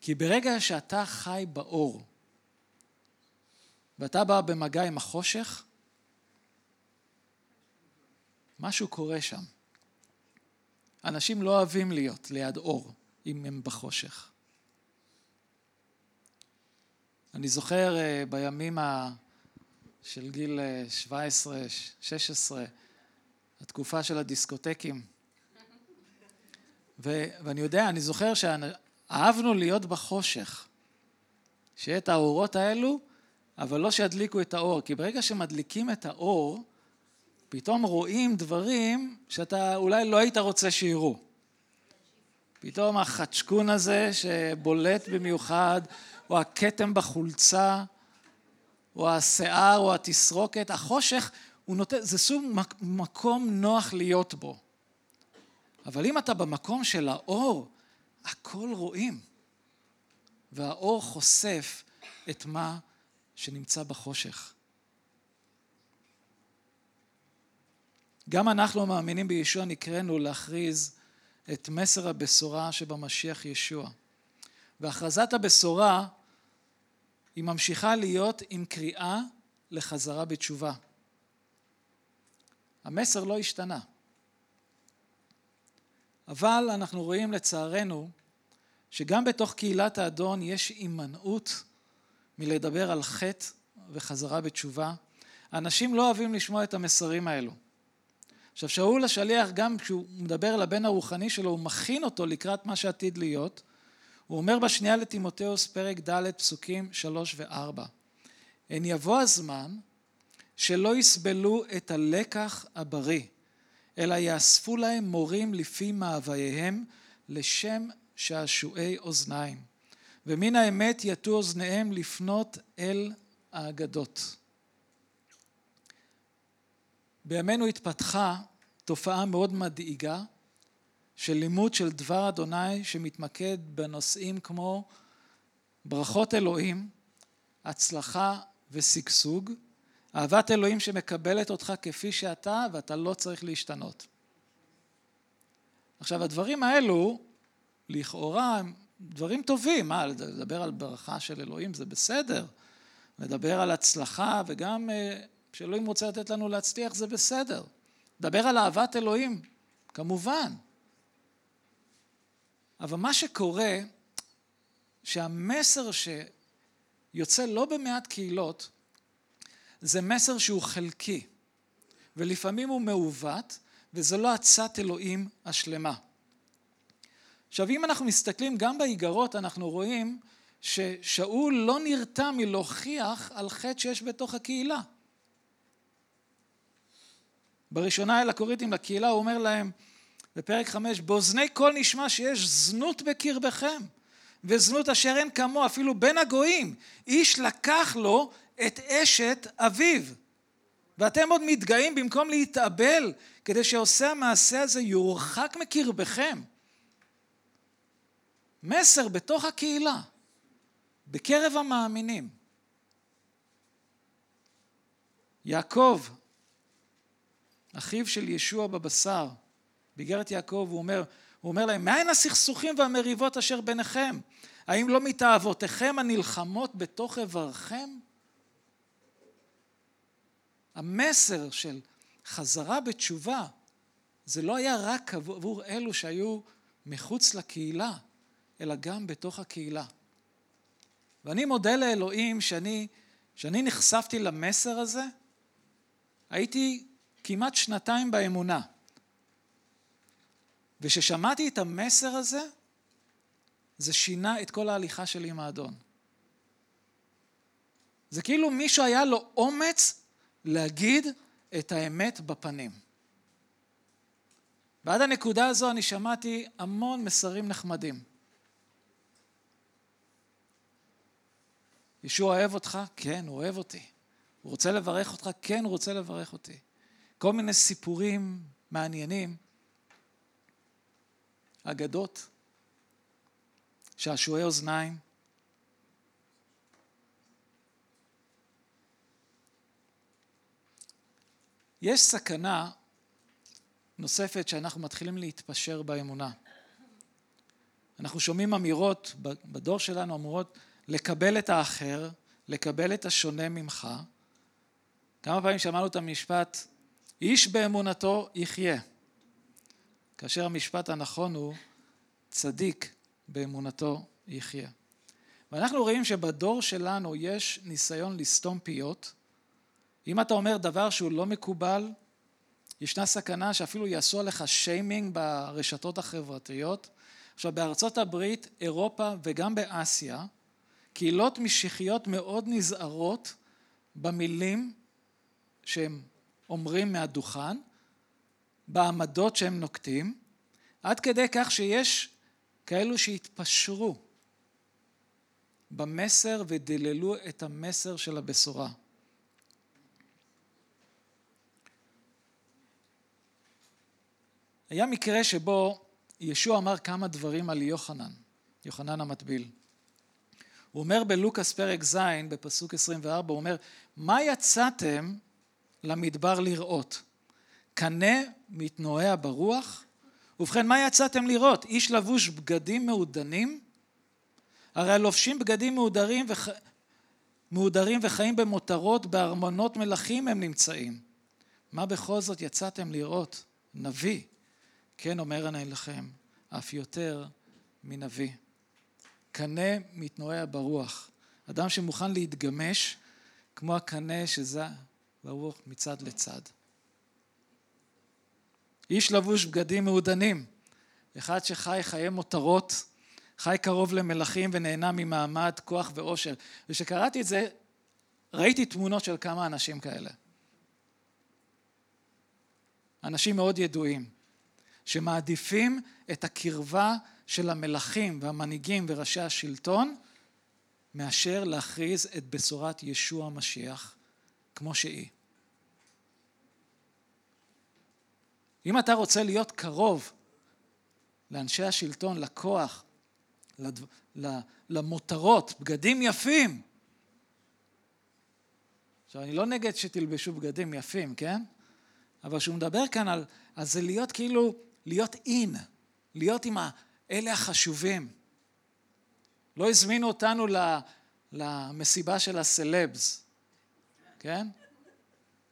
כי ברגע שאתה חי באור, ואתה בא במגע עם החושך, משהו קורה שם. אנשים לא אוהבים להיות ליד אור אם הם בחושך. אני זוכר אה, בימים של גיל 17, אה, 16, התקופה של הדיסקוטקים. ו- ואני יודע, אני זוכר שאהבנו להיות בחושך. שיהיה את האורות האלו, אבל לא שידליקו את האור. כי ברגע שמדליקים את האור, פתאום רואים דברים שאתה אולי לא היית רוצה שיראו. פתאום החצ'קון הזה שבולט במיוחד, או הכתם בחולצה, או השיער, או התסרוקת, החושך, הוא נותן, זה סוג מקום נוח להיות בו. אבל אם אתה במקום של האור, הכל רואים. והאור חושף את מה שנמצא בחושך. גם אנחנו המאמינים בישוע נקראנו להכריז את מסר הבשורה שבמשיח ישוע. והכרזת הבשורה היא ממשיכה להיות עם קריאה לחזרה בתשובה. המסר לא השתנה. אבל אנחנו רואים לצערנו שגם בתוך קהילת האדון יש הימנעות מלדבר על חטא וחזרה בתשובה. אנשים לא אוהבים לשמוע את המסרים האלו. עכשיו שאול השליח גם כשהוא מדבר לבן הרוחני שלו הוא מכין אותו לקראת מה שעתיד להיות הוא אומר בשנייה לתימותאוס פרק ד' פסוקים שלוש וארבע הן יבוא הזמן שלא יסבלו את הלקח הבריא אלא יאספו להם מורים לפי מאווייהם לשם שעשועי אוזניים ומן האמת יטו אוזניהם לפנות אל האגדות. בימינו התפתחה תופעה מאוד מדאיגה של לימוד של דבר אדוני שמתמקד בנושאים כמו ברכות אלוהים, הצלחה ושגשוג, אהבת אלוהים שמקבלת אותך כפי שאתה ואתה לא צריך להשתנות. עכשיו הדברים האלו לכאורה הם דברים טובים, מה לדבר על ברכה של אלוהים זה בסדר, לדבר על הצלחה וגם אה, כשאלוהים רוצה לתת לנו להצליח זה בסדר, לדבר על אהבת אלוהים כמובן, אבל מה שקורה שהמסר שיוצא לא במעט קהילות זה מסר שהוא חלקי ולפעמים הוא מעוות וזה לא עצת אלוהים השלמה. עכשיו אם אנחנו מסתכלים גם באיגרות אנחנו רואים ששאול לא נרתע מלהוכיח על חטא שיש בתוך הקהילה. בראשונה אל הקוריטים לקהילה הוא אומר להם בפרק חמש באוזני כל נשמע שיש זנות בקרבכם וזנות אשר אין כמוה אפילו בין הגויים איש לקח לו את אשת אביו ואתם עוד מתגאים במקום להתאבל כדי שעושה המעשה הזה יורחק מקרבכם מסר בתוך הקהילה, בקרב המאמינים. יעקב, אחיו של ישוע בבשר, באיגרת יעקב הוא אומר, הוא אומר להם, מאין הסכסוכים והמריבות אשר ביניכם? האם לא מתאוותיכם הנלחמות בתוך איברכם? המסר של חזרה בתשובה, זה לא היה רק עבור אלו שהיו מחוץ לקהילה, אלא גם בתוך הקהילה. ואני מודה לאלוהים שאני, שאני נחשפתי למסר הזה, הייתי כמעט שנתיים באמונה. וכששמעתי את המסר הזה, זה שינה את כל ההליכה שלי עם האדון. זה כאילו מישהו היה לו אומץ להגיד את האמת בפנים. ועד הנקודה הזו אני שמעתי המון מסרים נחמדים. ישוע אוהב אותך? כן, הוא אוהב אותי. הוא רוצה לברך אותך? כן, הוא רוצה לברך אותי. כל מיני סיפורים מעניינים, אגדות, שעשועי אוזניים. יש סכנה נוספת שאנחנו מתחילים להתפשר באמונה. אנחנו שומעים אמירות בדור שלנו, אמירות לקבל את האחר, לקבל את השונה ממך. כמה פעמים שמענו את המשפט, איש באמונתו יחיה. כאשר המשפט הנכון הוא, צדיק באמונתו יחיה. ואנחנו רואים שבדור שלנו יש ניסיון לסתום פיות. אם אתה אומר דבר שהוא לא מקובל, ישנה סכנה שאפילו יעשו עליך שיימינג ברשתות החברתיות. עכשיו בארצות הברית, אירופה וגם באסיה, קהילות משיחיות מאוד נזהרות במילים שהם אומרים מהדוכן, בעמדות שהם נוקטים, עד כדי כך שיש כאלו שהתפשרו במסר ודיללו את המסר של הבשורה. היה מקרה שבו ישוע אמר כמה דברים על יוחנן, יוחנן המטביל. הוא אומר בלוקאס פרק ז' בפסוק 24, הוא אומר, מה יצאתם למדבר לראות? קנה מתנועע ברוח? ובכן, מה יצאתם לראות? איש לבוש בגדים מעודנים? הרי הלובשים בגדים מעודרים, וח... מעודרים וחיים במותרות, בארמונות מלכים הם נמצאים. מה בכל זאת יצאתם לראות? נביא. כן אומר אני לכם, אף יותר מנביא. קנה מתנועע ברוח. אדם שמוכן להתגמש כמו הקנה שזה ברוח מצד לצד. איש לבוש בגדים מעודנים, אחד שחי חיי מותרות, חי קרוב למלכים ונהנה ממעמד, כוח ואושר. וכשקראתי את זה, ראיתי תמונות של כמה אנשים כאלה. אנשים מאוד ידועים, שמעדיפים את הקרבה של המלכים והמנהיגים וראשי השלטון, מאשר להכריז את בשורת ישוע המשיח כמו שהיא. אם אתה רוצה להיות קרוב לאנשי השלטון, לכוח, למותרות, בגדים יפים. עכשיו, אני לא נגד שתלבשו בגדים יפים, כן? אבל כשהוא מדבר כאן על, על זה להיות כאילו, להיות אין, להיות עם אלה החשובים. לא הזמינו אותנו למסיבה של הסלבס, כן?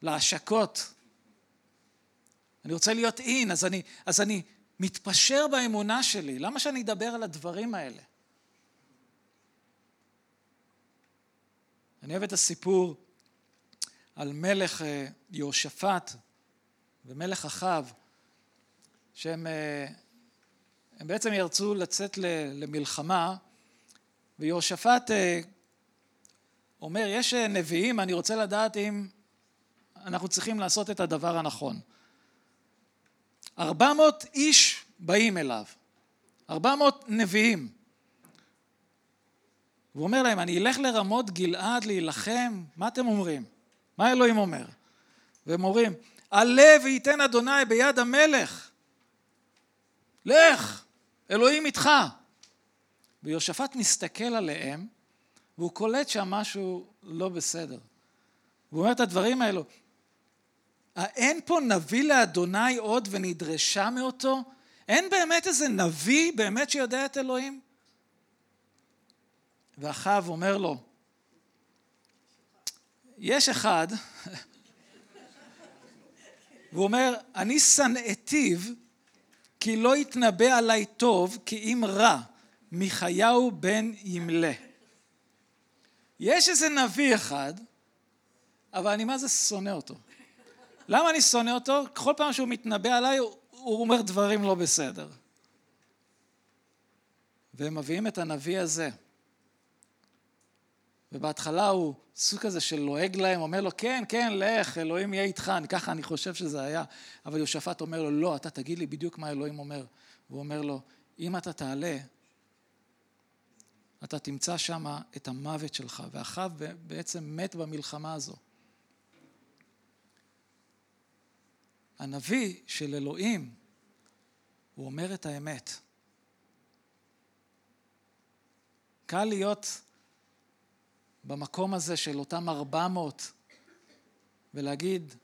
להשקות. אני רוצה להיות אין, אז אני, אז אני מתפשר באמונה שלי. למה שאני אדבר על הדברים האלה? אני אוהב את הסיפור על מלך אה, יהושפט ומלך אחאב, שהם אה, הם בעצם ירצו לצאת למלחמה, ויהושפט אה, אומר, יש נביאים, אני רוצה לדעת אם אנחנו צריכים לעשות את הדבר הנכון. ארבע מאות איש באים אליו, ארבע מאות נביאים. והוא אומר להם, אני אלך לרמות גלעד להילחם, מה אתם אומרים? מה אלוהים אומר? והם אומרים, עלה וייתן אדוני ביד המלך. לך, אלוהים איתך. ויהושפט מסתכל עליהם, והוא קולט שם משהו לא בסדר. הוא אומר את הדברים האלו, האין פה נביא לאדוני עוד ונדרשה מאותו? אין באמת איזה נביא באמת שיודע את אלוהים? ואחיו אומר לו, יש אחד, והוא אומר, אני שנאתיו כי לא יתנבא עליי טוב כי אם רע מחייהו בן ימלה. יש איזה נביא אחד, אבל אני מה זה שונא אותו. למה אני שונא אותו? כל פעם שהוא מתנבא עליי, הוא אומר דברים לא בסדר. והם מביאים את הנביא הזה. ובהתחלה הוא סוג כזה של לועג להם, אומר לו, כן, כן, לך, אלוהים יהיה איתך, ככה אני חושב שזה היה. אבל יהושפט אומר לו, לא, אתה תגיד לי בדיוק מה אלוהים אומר. הוא אומר לו, אם אתה תעלה, אתה תמצא שם את המוות שלך. ואחיו בעצם מת במלחמה הזו. הנביא של אלוהים, הוא אומר את האמת. קל להיות במקום הזה של אותם ארבע מאות ולהגיד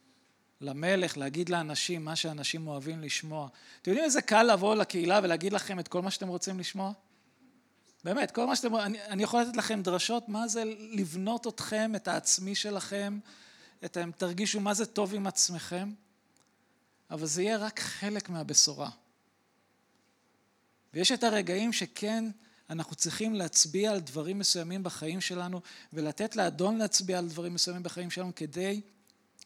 למלך, להגיד לאנשים מה שאנשים אוהבים לשמוע. אתם יודעים איזה קל לבוא לקהילה ולהגיד לכם את כל מה שאתם רוצים לשמוע? באמת, כל מה שאתם... אני, אני יכול לתת לכם דרשות, מה זה לבנות אתכם, את העצמי שלכם, את, תרגישו מה זה טוב עם עצמכם. אבל זה יהיה רק חלק מהבשורה. ויש את הרגעים שכן אנחנו צריכים להצביע על דברים מסוימים בחיים שלנו ולתת לאדון להצביע על דברים מסוימים בחיים שלנו כדי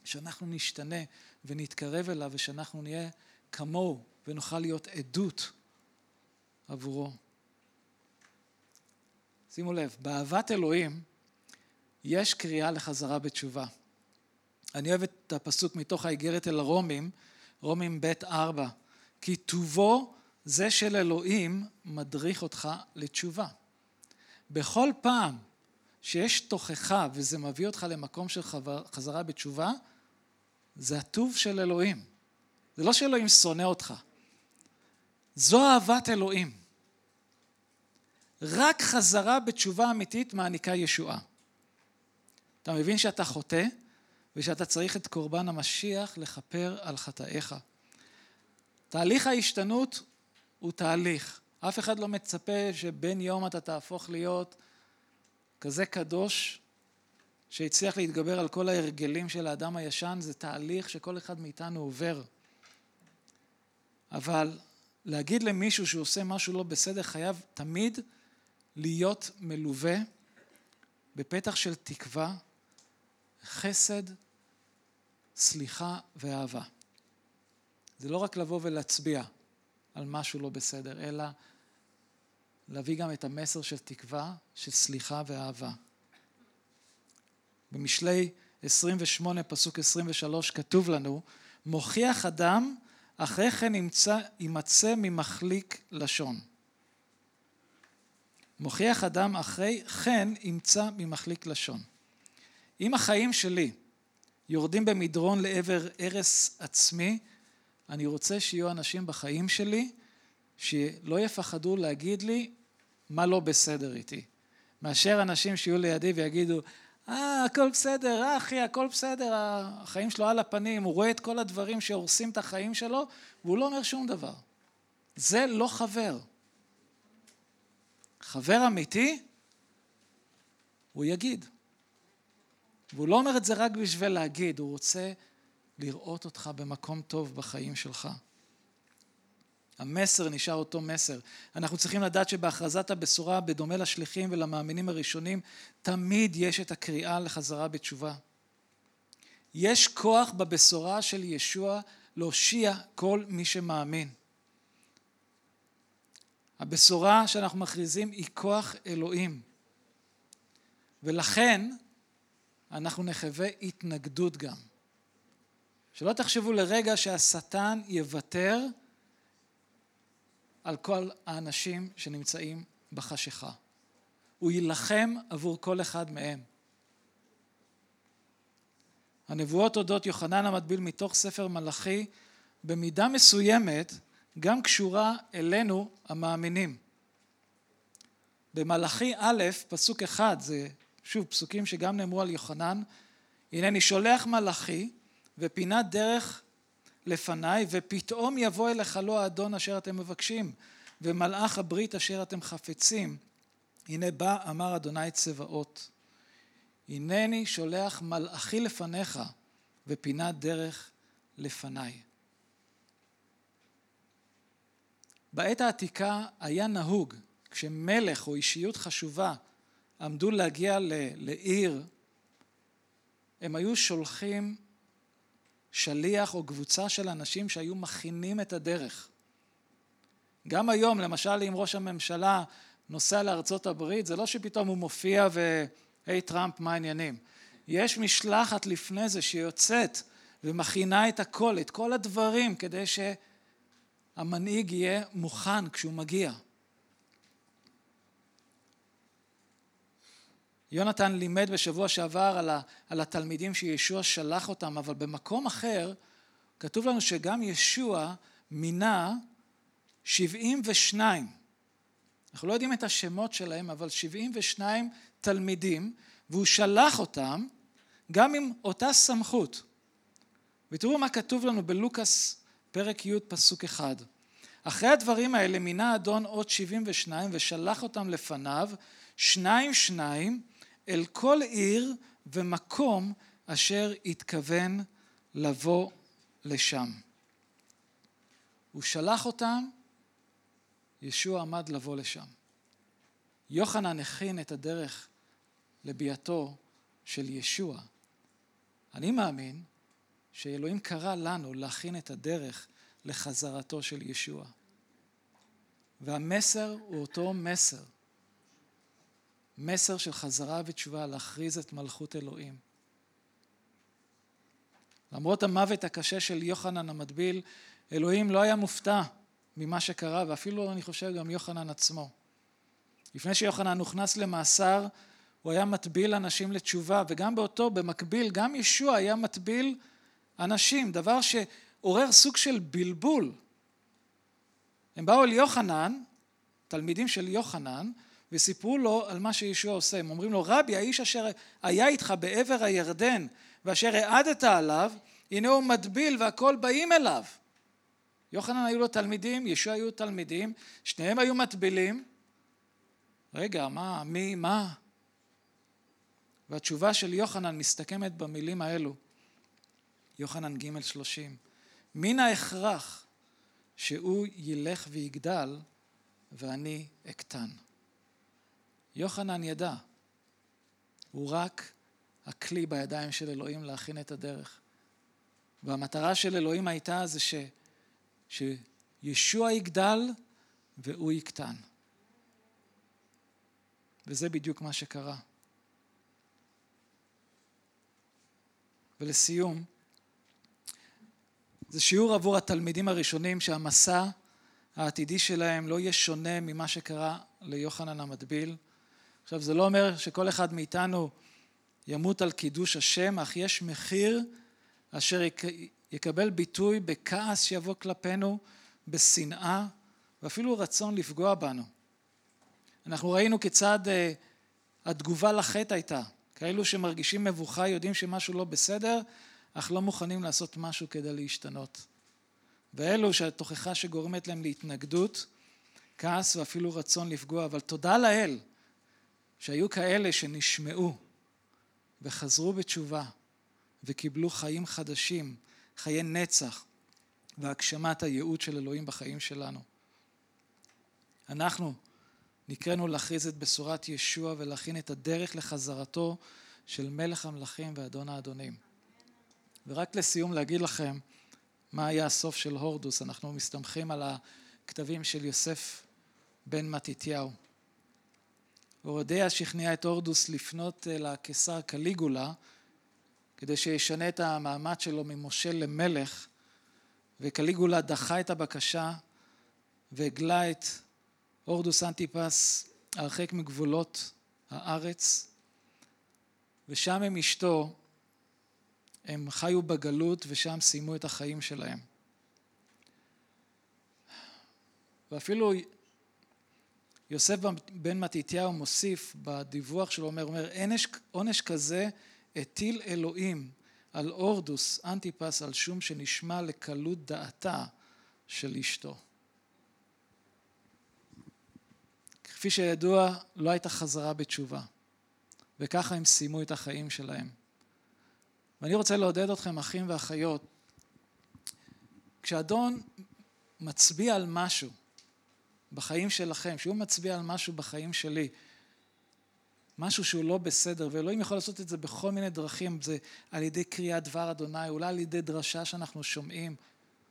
שאנחנו נשתנה ונתקרב אליו ושאנחנו נהיה כמוהו ונוכל להיות עדות עבורו. שימו לב, באהבת אלוהים יש קריאה לחזרה בתשובה. אני אוהב את הפסוק מתוך האיגרת אל הרומים, רומים ב' ארבע, כי טובו זה של אלוהים מדריך אותך לתשובה. בכל פעם שיש תוכחה וזה מביא אותך למקום של חזרה בתשובה, זה הטוב של אלוהים. זה לא שאלוהים שונא אותך. זו אהבת אלוהים. רק חזרה בתשובה אמיתית מעניקה ישועה. אתה מבין שאתה חוטא ושאתה צריך את קורבן המשיח לכפר על חטאיך. תהליך ההשתנות הוא תהליך. אף אחד לא מצפה שבין יום אתה תהפוך להיות כזה קדוש שהצליח להתגבר על כל ההרגלים של האדם הישן, זה תהליך שכל אחד מאיתנו עובר. אבל להגיד למישהו שהוא עושה משהו לא בסדר חייב תמיד להיות מלווה בפתח של תקווה, חסד, סליחה ואהבה. זה לא רק לבוא ולהצביע על משהו לא בסדר, אלא להביא גם את המסר של תקווה, של סליחה ואהבה. במשלי 28 פסוק 23 כתוב לנו מוכיח אדם אחרי כן ימצא, יימצא ממחליק לשון. מוכיח אדם אחרי כן ימצא ממחליק לשון. אם החיים שלי יורדים במדרון לעבר הרס עצמי, אני רוצה שיהיו אנשים בחיים שלי שלא יפחדו להגיד לי מה לא בסדר איתי, מאשר אנשים שיהיו לידי ויגידו, אה, הכל בסדר, אה, אחי, הכל בסדר, החיים שלו על הפנים, הוא רואה את כל הדברים שהורסים את החיים שלו, והוא לא אומר שום דבר. זה לא חבר. חבר אמיתי, הוא יגיד. והוא לא אומר את זה רק בשביל להגיד, הוא רוצה לראות אותך במקום טוב בחיים שלך. המסר נשאר אותו מסר. אנחנו צריכים לדעת שבהכרזת הבשורה, בדומה לשליחים ולמאמינים הראשונים, תמיד יש את הקריאה לחזרה בתשובה. יש כוח בבשורה של ישוע להושיע כל מי שמאמין. הבשורה שאנחנו מכריזים היא כוח אלוהים. ולכן אנחנו נחווה התנגדות גם. שלא תחשבו לרגע שהשטן יוותר על כל האנשים שנמצאים בחשיכה. הוא יילחם עבור כל אחד מהם. הנבואות אודות יוחנן המטביל מתוך ספר מלאכי במידה מסוימת גם קשורה אלינו המאמינים. במלאכי א', פסוק אחד, זה שוב פסוקים שגם נאמרו על יוחנן, הנני שולח מלאכי ופינת דרך לפניי, ופתאום יבוא אליך לא האדון אשר אתם מבקשים, ומלאך הברית אשר אתם חפצים. הנה בא, אמר אדוני צבאות. הנני שולח מלאכי לפניך, ופינת דרך לפניי. בעת העתיקה היה נהוג, כשמלך או אישיות חשובה עמדו להגיע לעיר, הם היו שולחים שליח או קבוצה של אנשים שהיו מכינים את הדרך. גם היום, למשל, אם ראש הממשלה נוסע לארצות הברית, זה לא שפתאום הוא מופיע ו... היי טראמפ, מה העניינים? יש משלחת לפני זה שיוצאת ומכינה את הכל, את כל הדברים, כדי שהמנהיג יהיה מוכן כשהוא מגיע. יונתן לימד בשבוע שעבר על, ה, על התלמידים שישוע שלח אותם, אבל במקום אחר כתוב לנו שגם ישוע מינה 72. אנחנו לא יודעים את השמות שלהם, אבל 72 תלמידים, והוא שלח אותם גם עם אותה סמכות. ותראו מה כתוב לנו בלוקאס פרק י' פסוק אחד. אחרי הדברים האלה מינה אדון עוד 72 ושלח אותם לפניו, שניים שניים, אל כל עיר ומקום אשר התכוון לבוא לשם. הוא שלח אותם, ישוע עמד לבוא לשם. יוחנן הכין את הדרך לביאתו של ישוע. אני מאמין שאלוהים קרא לנו להכין את הדרך לחזרתו של ישוע. והמסר הוא אותו מסר. מסר של חזרה ותשובה, להכריז את מלכות אלוהים. למרות המוות הקשה של יוחנן המטביל, אלוהים לא היה מופתע ממה שקרה, ואפילו אני חושב גם יוחנן עצמו. לפני שיוחנן הוכנס למאסר, הוא היה מטביל אנשים לתשובה, וגם באותו, במקביל, גם ישוע היה מטביל אנשים, דבר שעורר סוג של בלבול. הם באו אל יוחנן, תלמידים של יוחנן, וסיפרו לו על מה שישוע עושה. הם אומרים לו, רבי, האיש אשר היה איתך בעבר הירדן, ואשר העדת עליו, הנה הוא מטביל והכל באים אליו. יוחנן היו לו תלמידים, ישוע היו תלמידים, שניהם היו מטבילים. רגע, מה, מי, מה? והתשובה של יוחנן מסתכמת במילים האלו, יוחנן ג' שלושים, מן ההכרח שהוא ילך ויגדל ואני אקטן. יוחנן ידע, הוא רק הכלי בידיים של אלוהים להכין את הדרך. והמטרה של אלוהים הייתה זה ש, שישוע יגדל והוא יקטן. וזה בדיוק מה שקרה. ולסיום, זה שיעור עבור התלמידים הראשונים שהמסע העתידי שלהם לא יהיה שונה ממה שקרה ליוחנן המטביל. עכשיו זה לא אומר שכל אחד מאיתנו ימות על קידוש השם, אך יש מחיר אשר יקבל ביטוי בכעס שיבוא כלפינו, בשנאה ואפילו רצון לפגוע בנו. אנחנו ראינו כיצד אה, התגובה לחטא הייתה. כאלו שמרגישים מבוכה, יודעים שמשהו לא בסדר, אך לא מוכנים לעשות משהו כדי להשתנות. ואלו שהתוכחה שגורמת להם להתנגדות, כעס ואפילו רצון לפגוע, אבל תודה לאל שהיו כאלה שנשמעו וחזרו בתשובה וקיבלו חיים חדשים, חיי נצח והגשמת הייעוד של אלוהים בחיים שלנו. אנחנו נקראנו להכריז את בשורת ישוע ולהכין את הדרך לחזרתו של מלך המלכים ואדון האדונים. ורק לסיום להגיד לכם מה היה הסוף של הורדוס, אנחנו מסתמכים על הכתבים של יוסף בן מתתיהו. אורדיה שכנע את הורדוס לפנות לקיסר קליגולה כדי שישנה את המעמד שלו ממושל למלך, וקליגולה דחה את הבקשה והגלה את הורדוס אנטיפס הרחק מגבולות הארץ, ושם עם אשתו הם חיו בגלות ושם סיימו את החיים שלהם. ואפילו יוסף בן מתתיהו מוסיף בדיווח שלו, אומר, אומר עונש, עונש כזה הטיל אלוהים על אורדוס אנטיפס על שום שנשמע לקלות דעתה של אשתו. כפי שידוע, לא הייתה חזרה בתשובה, וככה הם סיימו את החיים שלהם. ואני רוצה לעודד אתכם, אחים ואחיות, כשאדון מצביע על משהו בחיים שלכם, כשהוא מצביע על משהו בחיים שלי, משהו שהוא לא בסדר, ואלוהים יכול לעשות את זה בכל מיני דרכים, זה על ידי קריאת דבר אדוני, אולי על ידי דרשה שאנחנו שומעים,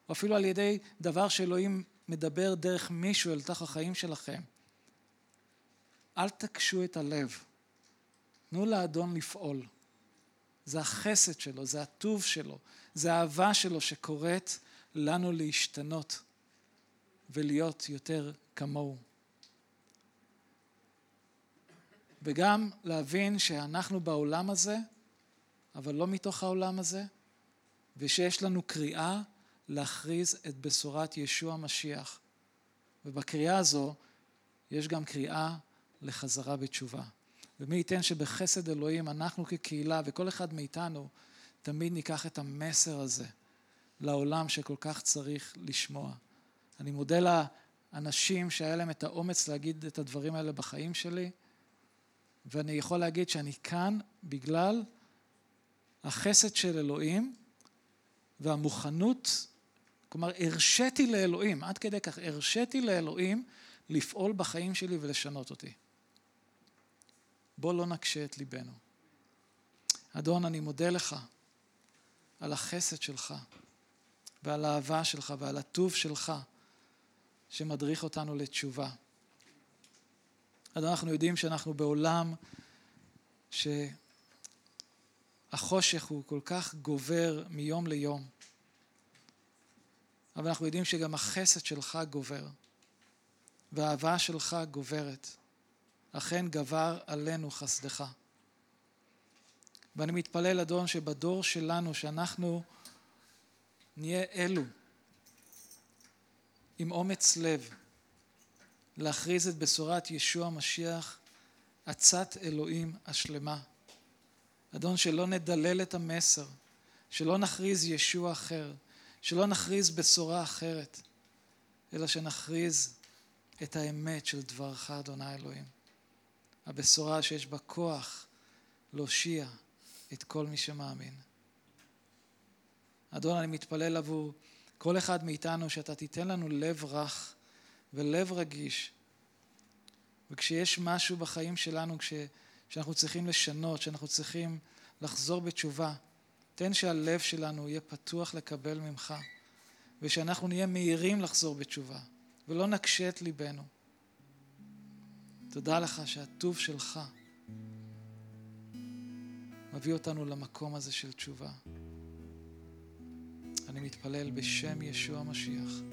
או אפילו על ידי דבר שאלוהים מדבר דרך מישהו אל תוך החיים שלכם. אל תקשו את הלב, תנו לאדון לפעול. זה החסד שלו, זה הטוב שלו, זה האהבה שלו שקוראת לנו להשתנות ולהיות יותר כמוהו. וגם להבין שאנחנו בעולם הזה, אבל לא מתוך העולם הזה, ושיש לנו קריאה להכריז את בשורת ישוע המשיח. ובקריאה הזו יש גם קריאה לחזרה בתשובה. ומי ייתן שבחסד אלוהים אנחנו כקהילה וכל אחד מאיתנו תמיד ניקח את המסר הזה לעולם שכל כך צריך לשמוע. אני מודה לאנשים שהיה להם את האומץ להגיד את הדברים האלה בחיים שלי, ואני יכול להגיד שאני כאן בגלל החסד של אלוהים והמוכנות, כלומר הרשיתי לאלוהים, עד כדי כך הרשיתי לאלוהים לפעול בחיים שלי ולשנות אותי. בוא לא נקשה את ליבנו. אדון, אני מודה לך על החסד שלך ועל האהבה שלך ועל הטוב שלך שמדריך אותנו לתשובה. אדון, אנחנו יודעים שאנחנו בעולם שהחושך הוא כל כך גובר מיום ליום, אבל אנחנו יודעים שגם החסד שלך גובר והאהבה שלך גוברת. אכן גבר עלינו חסדך. ואני מתפלל, אדון, שבדור שלנו, שאנחנו נהיה אלו עם אומץ לב להכריז את בשורת ישוע המשיח, עצת אלוהים השלמה. אדון, שלא נדלל את המסר, שלא נכריז ישוע אחר, שלא נכריז בשורה אחרת, אלא שנכריז את האמת של דברך, אדוני אלוהים. הבשורה שיש בה כוח להושיע את כל מי שמאמין. אדון, אני מתפלל עבור כל אחד מאיתנו שאתה תיתן לנו לב רך ולב רגיש. וכשיש משהו בחיים שלנו כש, שאנחנו צריכים לשנות, שאנחנו צריכים לחזור בתשובה, תן שהלב שלנו יהיה פתוח לקבל ממך, ושאנחנו נהיה מהירים לחזור בתשובה, ולא נקשה את ליבנו. תודה לך שהטוב שלך מביא אותנו למקום הזה של תשובה. אני מתפלל בשם ישוע המשיח.